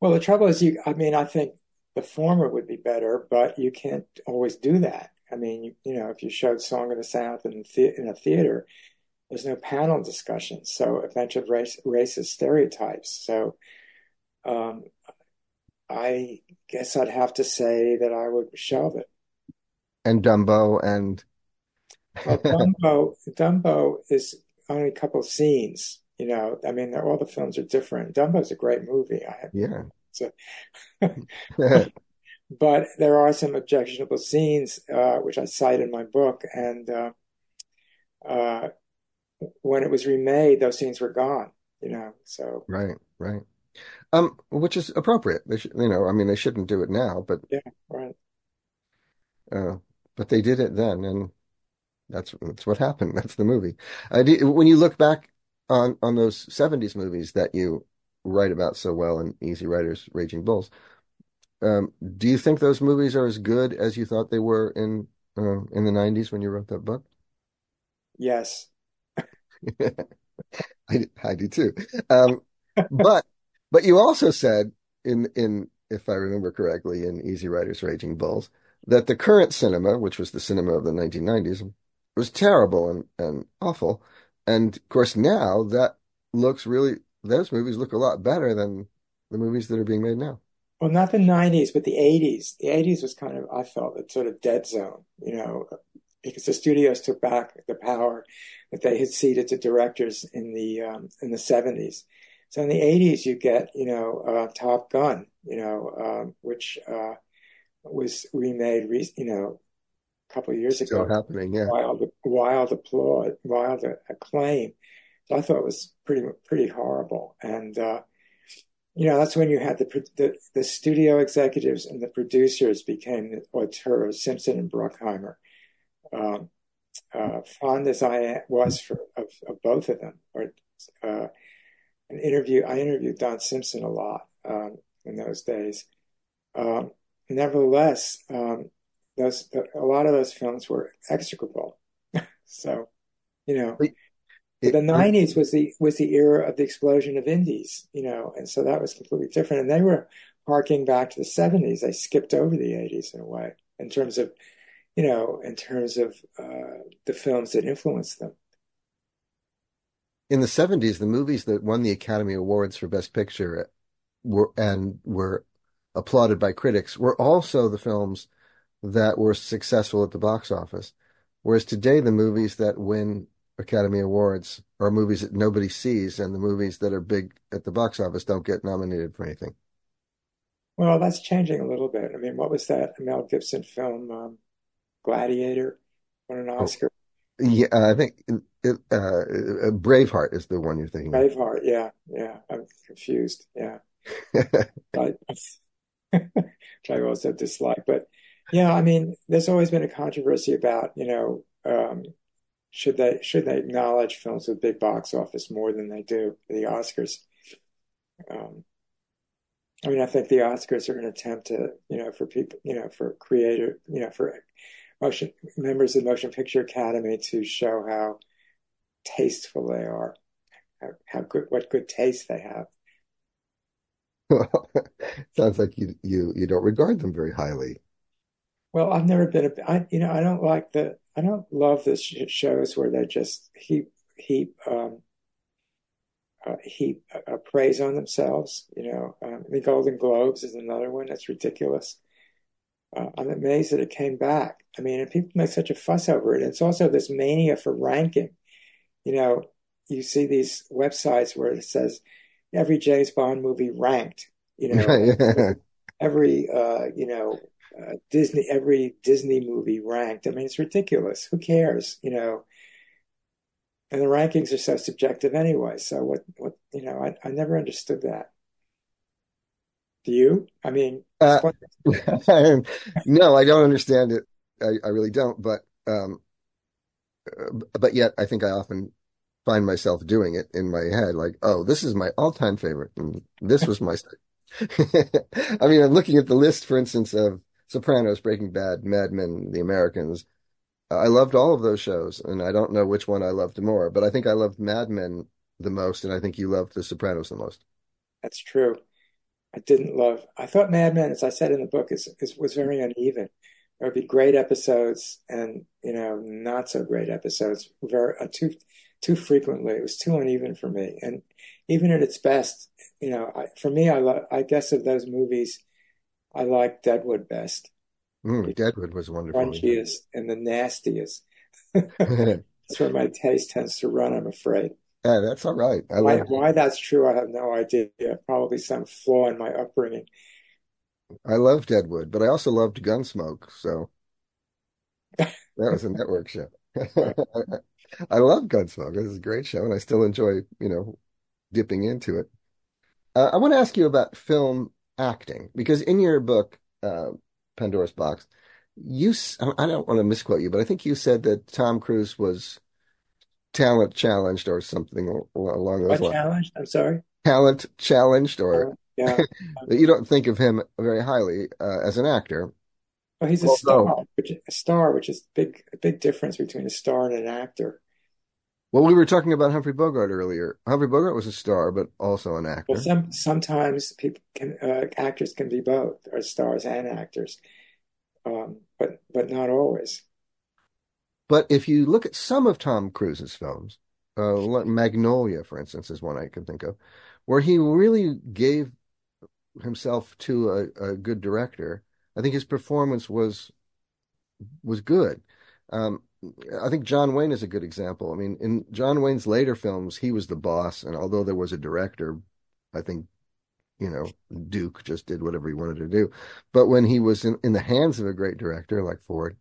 Well, the trouble is, you. I mean, I think the former would be better, but you can't always do that. I mean, you, you know, if you showed Song of the South in, the, in a theater, there's no panel discussion. So a bunch of race, racist stereotypes. So um, I guess I'd have to say that I would shelve it. And Dumbo and well, Dumbo, Dumbo is only a couple of scenes. You know, I mean, all the films are different. Dumbo's a great movie. I have, yeah. So, but there are some objectionable scenes, uh, which I cite in my book. And uh, uh, when it was remade, those scenes were gone. You know, so right, right. Um, which is appropriate. They should, you know, I mean, they shouldn't do it now, but yeah, right. Uh, but they did it then, and that's that's what happened. That's the movie. Uh, do, when you look back on on those '70s movies that you write about so well in Easy Riders, Raging Bulls, um, do you think those movies are as good as you thought they were in uh, in the '90s when you wrote that book? Yes, I, I do too. Um, but but you also said in in if I remember correctly in Easy Riders, Raging Bulls that the current cinema, which was the cinema of the 1990s, was terrible and, and awful. And of course, now that looks really, those movies look a lot better than the movies that are being made now well, not the 90s, but the 80s. The 80s was kind of, I felt, a sort of dead zone, you know, because the studios took back the power that they had ceded to directors in the um, in the 70s. So in the 80s, you get, you know, uh, Top Gun, you know, um, which uh, was remade, you know, a couple of years Still ago. happening, yeah. Wild, wild applaud, wild acclaim. So I thought it was pretty, pretty horrible. And, uh, you know, that's when you had the, the, the studio executives and the producers became the auteurs, Simpson and Bruckheimer. Um, uh, fond as I was for of, of both of them, or uh, an interview, I interviewed Don Simpson a lot um, in those days. Um, nevertheless, um, those a lot of those films were execrable. so, You know, the nineties was the was the era of the explosion of indies, you know, and so that was completely different. And they were harking back to the seventies. They skipped over the eighties in a way, in terms of, you know, in terms of uh, the films that influenced them. in the 70s, the movies that won the Academy Awards for Best Picture were and were applauded by critics were also the films that were successful at the box office. Whereas today, the movies that win Academy Awards are movies that nobody sees, and the movies that are big at the box office don't get nominated for anything. Well, that's changing a little bit. I mean, what was that Mel Gibson film, um, Gladiator, won an Oh, Oscar? yeah, I think it, uh, Braveheart is the one you're thinking of. Braveheart, yeah, yeah. I'm confused. Yeah, but which I also dislike. But yeah, I mean, there's always been a controversy about, you know, um, should they should they acknowledge films with big box office more than they do the Oscars? Um, I mean, I think the Oscars are an attempt to, you know, for people, you know, for creator, you know, for motion members of the Motion Picture Academy to show how tasteful they are, how, how good, what good taste they have. Well, Sounds like you you you don't regard them very highly. Well, I've never been a, I, you know, I don't like the, I don't love the sh shows where they just heap, heap, um, uh, heap uh, praise on themselves. You know, um, the Golden Globes is another one that's ridiculous. Uh, I'm amazed that it came back. I mean, and people make such a fuss over it. It's also this mania for ranking. You know, you see these websites where it says every James Bond movie ranked, you know, every uh, you know uh, Disney every Disney movie ranked. I mean, it's ridiculous. Who cares? You know, and the rankings are so subjective anyway. So what what you know, I, I never understood that. Do you? I mean, Uh, no, I don't understand it. I, I really don't. But um, uh, but yet I think I often find myself doing it in my head, like, oh, this is my all-time favorite, and this was my. I mean, I'm looking at the list, for instance, of Sopranos, Breaking Bad, Mad Men, The Americans. I loved all of those shows, and I don't know which one I loved more, but I think I loved Mad Men the most, and I think you loved The Sopranos the most. That's true. I didn't love. I thought Mad Men, as I said in the book, is, is was very uneven. There would be great episodes and you know not so great episodes. Very uh, too too frequently. It was too uneven for me. And even at its best, you know, I, for me, I lo- I guess of those movies, I like Deadwood best. Mm, Deadwood was wonderful. Crunchiest and the nastiest. That's where my taste tends to run. I'm afraid. Yeah, that's all right. I Why why that's true, I have no idea. Probably some flaw in my upbringing. I love Deadwood, but I also loved Gunsmoke, so that was a network show. I love Gunsmoke. This is a great show, and I still enjoy, you know, dipping into it. Uh, I want to ask you about film acting because in your book, uh, Pandora's Box, you I don't want to misquote you, but I think you said that Tom Cruise was talent challenged or something along those lines. challenge? I'm sorry. Talent challenged, or yeah. you don't think of him very highly uh, as an actor. Well, he's a Although, star, which a star, which is big a big difference between a star and an actor. Well, we were talking about Humphrey Bogart earlier. Humphrey Bogart was a star, but also an Well, actor. some sometimes people can uh, actors can be both, or stars and actors, um, but but not always. But if you look at some of Tom Cruise's films, uh, Magnolia, for instance, is one I can think of, where he really gave himself to a, a good director. I think his performance was was good. Um, I think John Wayne is a good example. I mean, in John Wayne's later films, he was the boss, and although there was a director, I think, you know, Duke just did whatever he wanted to do. But when he was in, in the hands of a great director like Ford,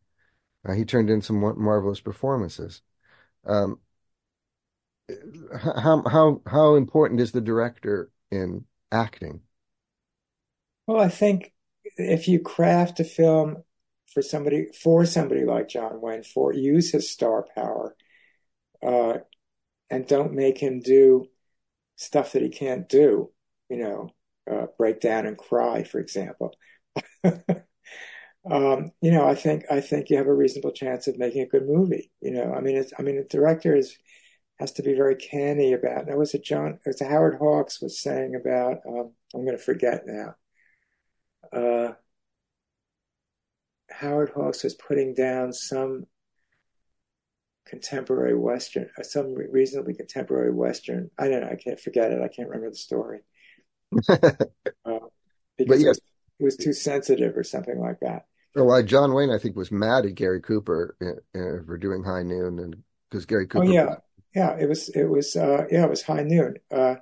uh, he turned in some marvelous performances. Um, how how how important is the director in acting? Well, I think if you craft a film for somebody for somebody like John Wayne, for use his star power, uh, and don't make him do stuff that he can't do, you know, uh, break down and cry, for example. um, you know, I think I think you have a reasonable chance of making a good movie. You know, I mean, it's I mean, the director is has to be very canny about. Now, was it John? It was Howard Hawks was saying about. Um, I'm going to forget now. Uh, Howard Hawks was putting down some contemporary Western, uh, some reasonably contemporary Western. I don't know. I can't forget it. I can't remember the story. uh, because yes. it, was, too sensitive or something like that. Oh, well, John Wayne, I think, was mad at Gary Cooper uh, uh, for doing High Noon, and because Gary Cooper. Oh yeah, yeah. It was it was uh, yeah it was High Noon. Uh,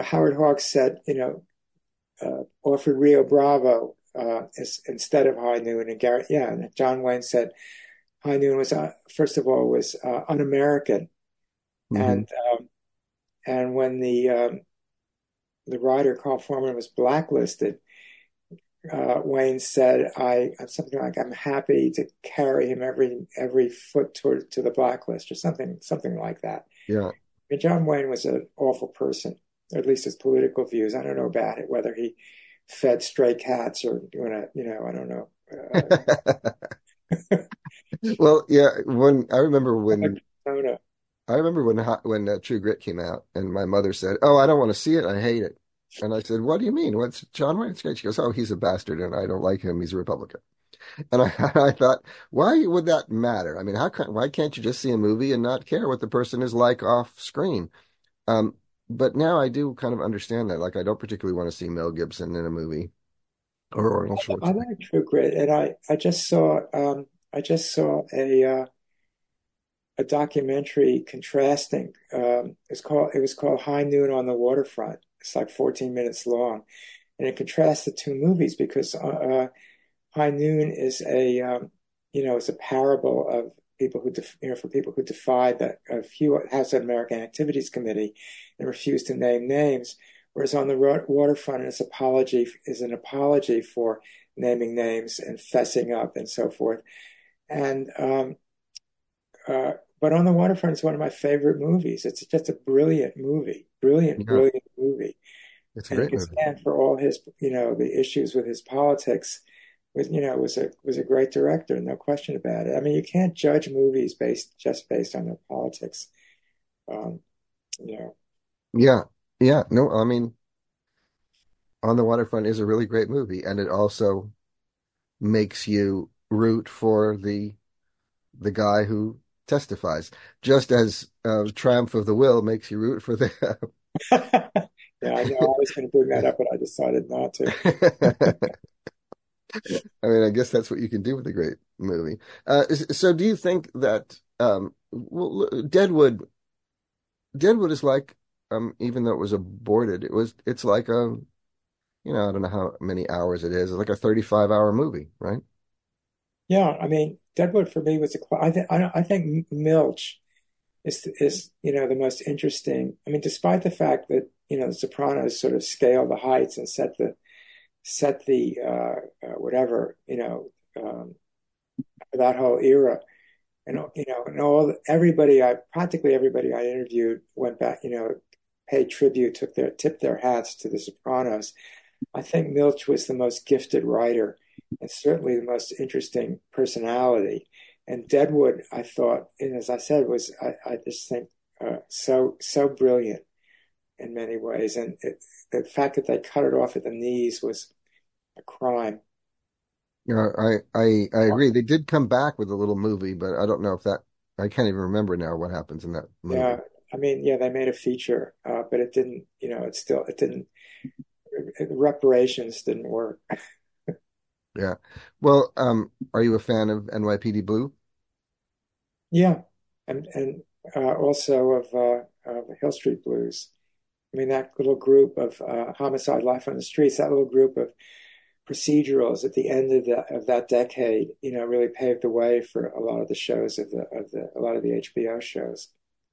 Howard Hawks said, you know, uh, offered Rio Bravo as, instead of High Noon, and Gary yeah, John Wayne said High Noon was uh, first of all was un-American, mm-hmm. and um, and when the um, the writer Carl Foreman was blacklisted, uh, Wayne said, "I something like I'm happy to carry him every every foot toward to the blacklist or something something like that." Yeah, mean, John Wayne was an awful person, or at least his political views. I don't know about it whether he fed stray cats or you know I don't know. Uh, well, yeah, when I remember when. I remember when when uh, True Grit came out, and my mother said, "Oh, I don't want to see it. I hate it." And I said, "What do you mean? What's John Wayne's great?" She goes, "Oh, he's a bastard, and I don't like him. He's a Republican." And I, I thought, why would that matter? I mean, how can, why can't you just see a movie and not care what the person is like off screen? Um, but now I do kind of understand that. Like, I don't particularly want to see Mel Gibson in a movie or Arnold Schwarzenegger. I like True Grit, and I I just saw um I just saw a uh, a documentary contrasting. Um, it's called it was called High Noon on the Waterfront. It's like 14 minutes long, and it contrasts the two movies because uh, uh, High Noon is a um, you know it's a parable of people who def- you know for people who defied the House of American Activities Committee and refused to name names. Whereas on the ro- waterfront, its apology is an apology for naming names and fessing up and so forth. And um, uh, but on the waterfront is one of my favorite movies. It's just a brilliant movie, brilliant, yeah. brilliant movie. It's and great movie. Stand for all his, you know, the issues with his politics. Was you know was a was a great director, no question about it. I mean, you can't judge movies based just based on their politics. Um, you know. Yeah, yeah. No, I mean, on the waterfront is a really great movie, and it also makes you root for the the guy who testifies, just as uh, Triumph of the Will makes you root for them. yeah, I know. I was going to bring that up, but I decided not to. I mean, I guess that's what you can do with a great movie. Uh, so, do you think that um, well, Deadwood, Deadwood is like, um, even though it was aborted, it was, it's like a, you know, I don't know how many hours it is. It's like a thirty-five hour movie, right? Yeah, I mean, Deadwood for me was a. I think I think Milch is is you know the most interesting. I mean, despite the fact that you know the Sopranos sort of scale the heights and set the set the uh, uh, whatever you know um, that whole era, and you know, and all everybody I practically everybody I interviewed went back, you know, paid tribute, took their tipped their hats to the Sopranos. I think Milch was the most gifted writer and certainly the most interesting personality. And Deadwood, I thought, and as I said, was I, I just think uh, so so brilliant in many ways, and it, the fact that they cut it off at the knees was a crime. Yeah, I, I I agree. They did come back with a little movie, but I don't know if that I can't even remember now what happens in that movie. Yeah, I mean, yeah, they made a feature, uh, but it didn't. You know, it still it didn't. Reparations didn't work. Yeah. Well, um, are you a fan of NYPD Blue? Yeah, and and uh, also of, uh, of Hill Street Blues. I mean, that little group of uh, homicide life on the streets, that little group of procedurals at the end of the of that decade, you know, really paved the way for a lot of the shows of the of the a lot of the HBO shows.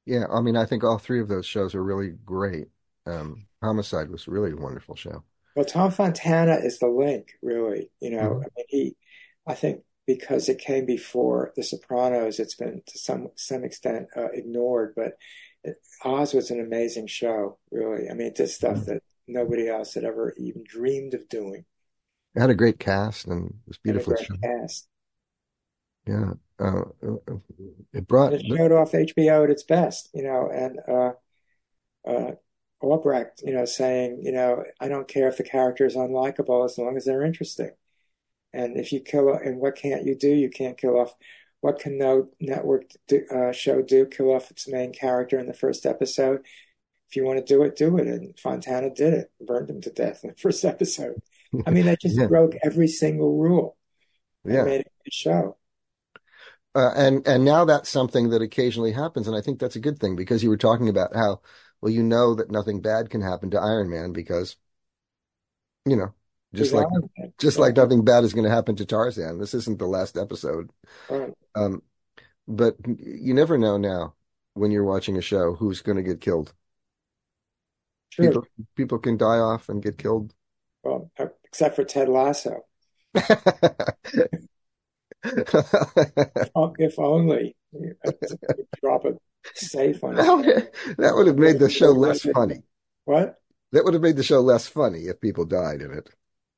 Yeah, I mean, I think all three of those shows are really great. Um, Homicide was really a wonderful show. Well, Tom Fontana is the link, really. You know, mm-hmm. I mean, he, I think because it came before The Sopranos, it's been to some some extent uh, ignored. But it, Oz was an amazing show, really. I mean, it did stuff that nobody else had ever even dreamed of doing. It had a great cast and it was and a great shot. cast. Yeah. Uh, uh, it brought, And it showed off HBO at its best, you know, and uh, uh, Albrecht, you know, saying, you know, I don't care if the character is unlikable as long as they're interesting. And if you kill, and what can't you do? You can't kill off. What can no network do, uh, show do? Kill off its main character in the first episode. If you want to do it, do it. And Fontana did it, burned him to death in the first episode. I mean, they just yeah, broke every single rule yeah. made it a good show. Uh, and and now that's something that occasionally happens, and I think that's a good thing because you were talking about how well you know that nothing bad can happen to Iron Man because you know just like just like nothing bad is going to happen to Tarzan. This isn't the last episode, right. um, but you never know now when you're watching a show who's going to get killed. True. People people can die off and get killed. Well, except for Ted Lasso. If only uh, drop a safe on That would, that would have made the show less funny. What? That would have made the show less funny if people died in it.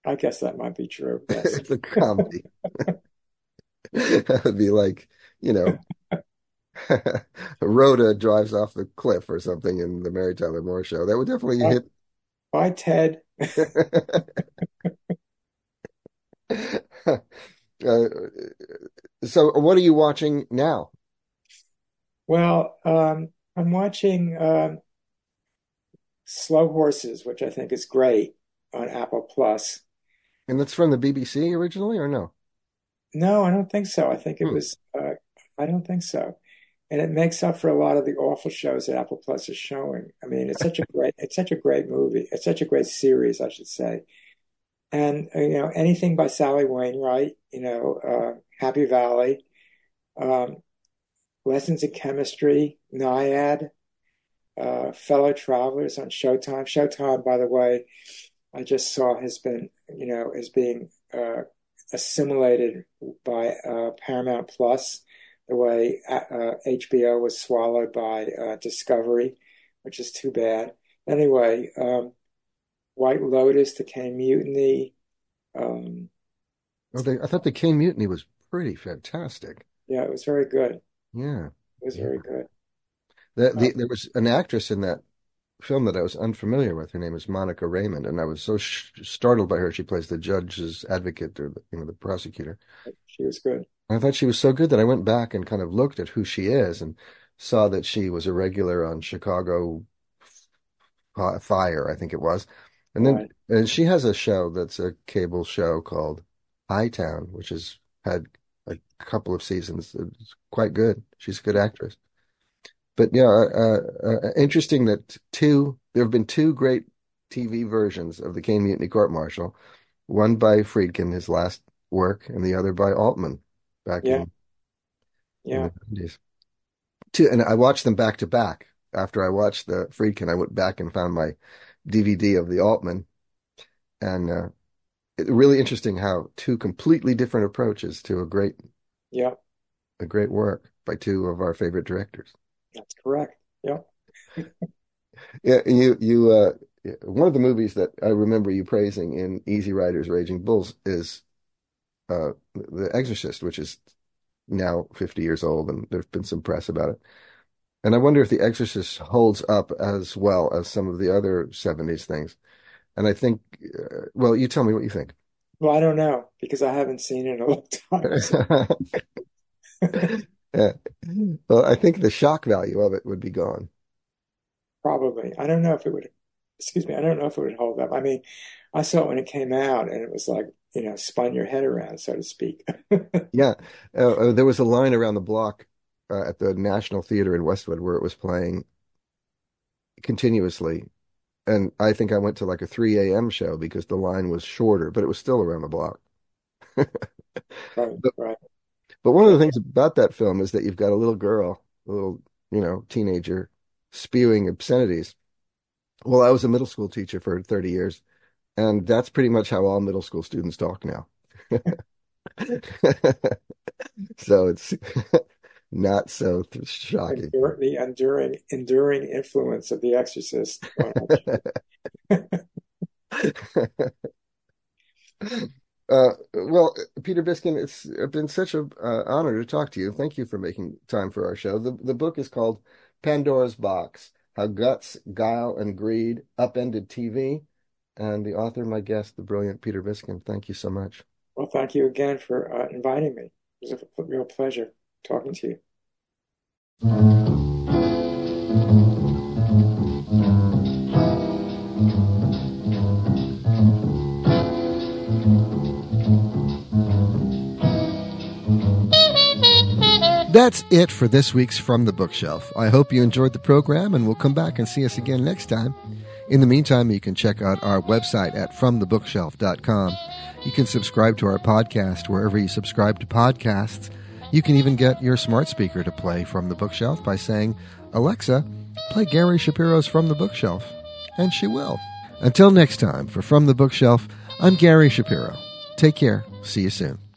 I guess that might be true. Yes. It's a comedy. That would be like, you know, Rhoda drives off the cliff or something in the Mary Tyler Moore show. That would definitely Bye, hit. bye, Ted. Uh, so, what are you watching now? Well, um, I'm watching um, Slow Horses, which I think is great on Apple Plus. And that's from the BBC originally, or no? No, I don't think so. I think it Hmm. was, uh, I don't think so. And it makes up for a lot of the awful shows that Apple Plus is showing. I mean, it's such a great, it's such a great movie. It's such a great series, I should say. And, uh, you know, anything by Sally Wainwright, you know, uh, Happy Valley, um, Lessons in Chemistry, Nyad, uh, Fellow Travelers on Showtime. Showtime, by the way, I just saw has been, you know, is being uh, assimilated by uh, Paramount Plus, the way uh, HBO was swallowed by uh, Discovery, which is too bad. Anyway, um, White Lotus, The Caine Mutiny. Um, they, I thought the Caine Mutiny was pretty fantastic. yeah, it was very good. Yeah. It was Yeah. very good. The, Uh, the, there was an actress in that film that I was unfamiliar with. Her name is Monica Raymund, and I was so sh startled by her. She plays the judge's advocate or the, you know, the prosecutor. she was good. I thought she was so good that I went back and kind of looked at who she is and saw that she was a regular on Chicago Fi- Fire, I think it was. And then Right. and she has a show that's a cable show called Hightown, which has had a couple of seasons. It's quite good. She's a good actress. But yeah, uh, uh, interesting that two, there have been two great TV versions of the Caine Mutiny Court Martial, one by Friedkin, his last work, and the other by Altman back Yeah, in, in yeah. the 90s. Two, and I watched them back to back. After I watched the Friedkin, I went back and found my DVD of the Altman, and uh, it, really interesting how two completely different approaches to a great Yeah, a great work by two of our favorite directors. That's correct. Yeah. Yeah, you you uh one of the movies that I remember you praising in Easy Riders Raging Bulls is uh The Exorcist, which is now 50 years old and there's been some press about it. And I wonder if The Exorcist holds up as well as some of the other 70s things. And I think uh, well, you tell me what you think. Well, I don't know because I haven't seen it in a long time. So Yeah. Well, I think the shock value of it would be gone. probably. I don't know if it would, excuse me, I don't know if it would hold up. I mean, I saw it when it came out and it was like, you know, spun your head around, so to speak. Yeah, uh, uh, there was a line around the block uh, at the National Theater in Westwood where it was playing continuously, and I think I went to like a 3 a.m. show because the line was shorter, but it was still around the block. Right, right. But one of the things about that film is that you've got a little girl, a little, you know, teenager spewing obscenities. Well, I was a middle school teacher for 30 years, and that's pretty much how all middle school students talk now. So it's not so th- shocking. The enduring, enduring influence of The Exorcist. Uh, well, Peter Biskind, it's been such an uh, honor to talk to you. Thank you for making time for our show. The the book is called Pandora's Box: How Guts, Guile, and Greed Upended TV. And the author, my guest, the brilliant Peter Biskind. Thank you so much. Well, thank you again for uh, inviting me. It was a real pleasure talking to you. That's it for this week's From the Bookshelf. I hope you enjoyed the program and will come back and see us again next time. In the meantime, you can check out our website at fromthebookshelf.com. You can subscribe to our podcast wherever you subscribe to podcasts. You can even get your smart speaker to play From the Bookshelf by saying, Alexa, play Gary Shapiro's From the Bookshelf. And she will. Until next time, for From the Bookshelf, I'm Gary Shapiro. Take care. See you soon.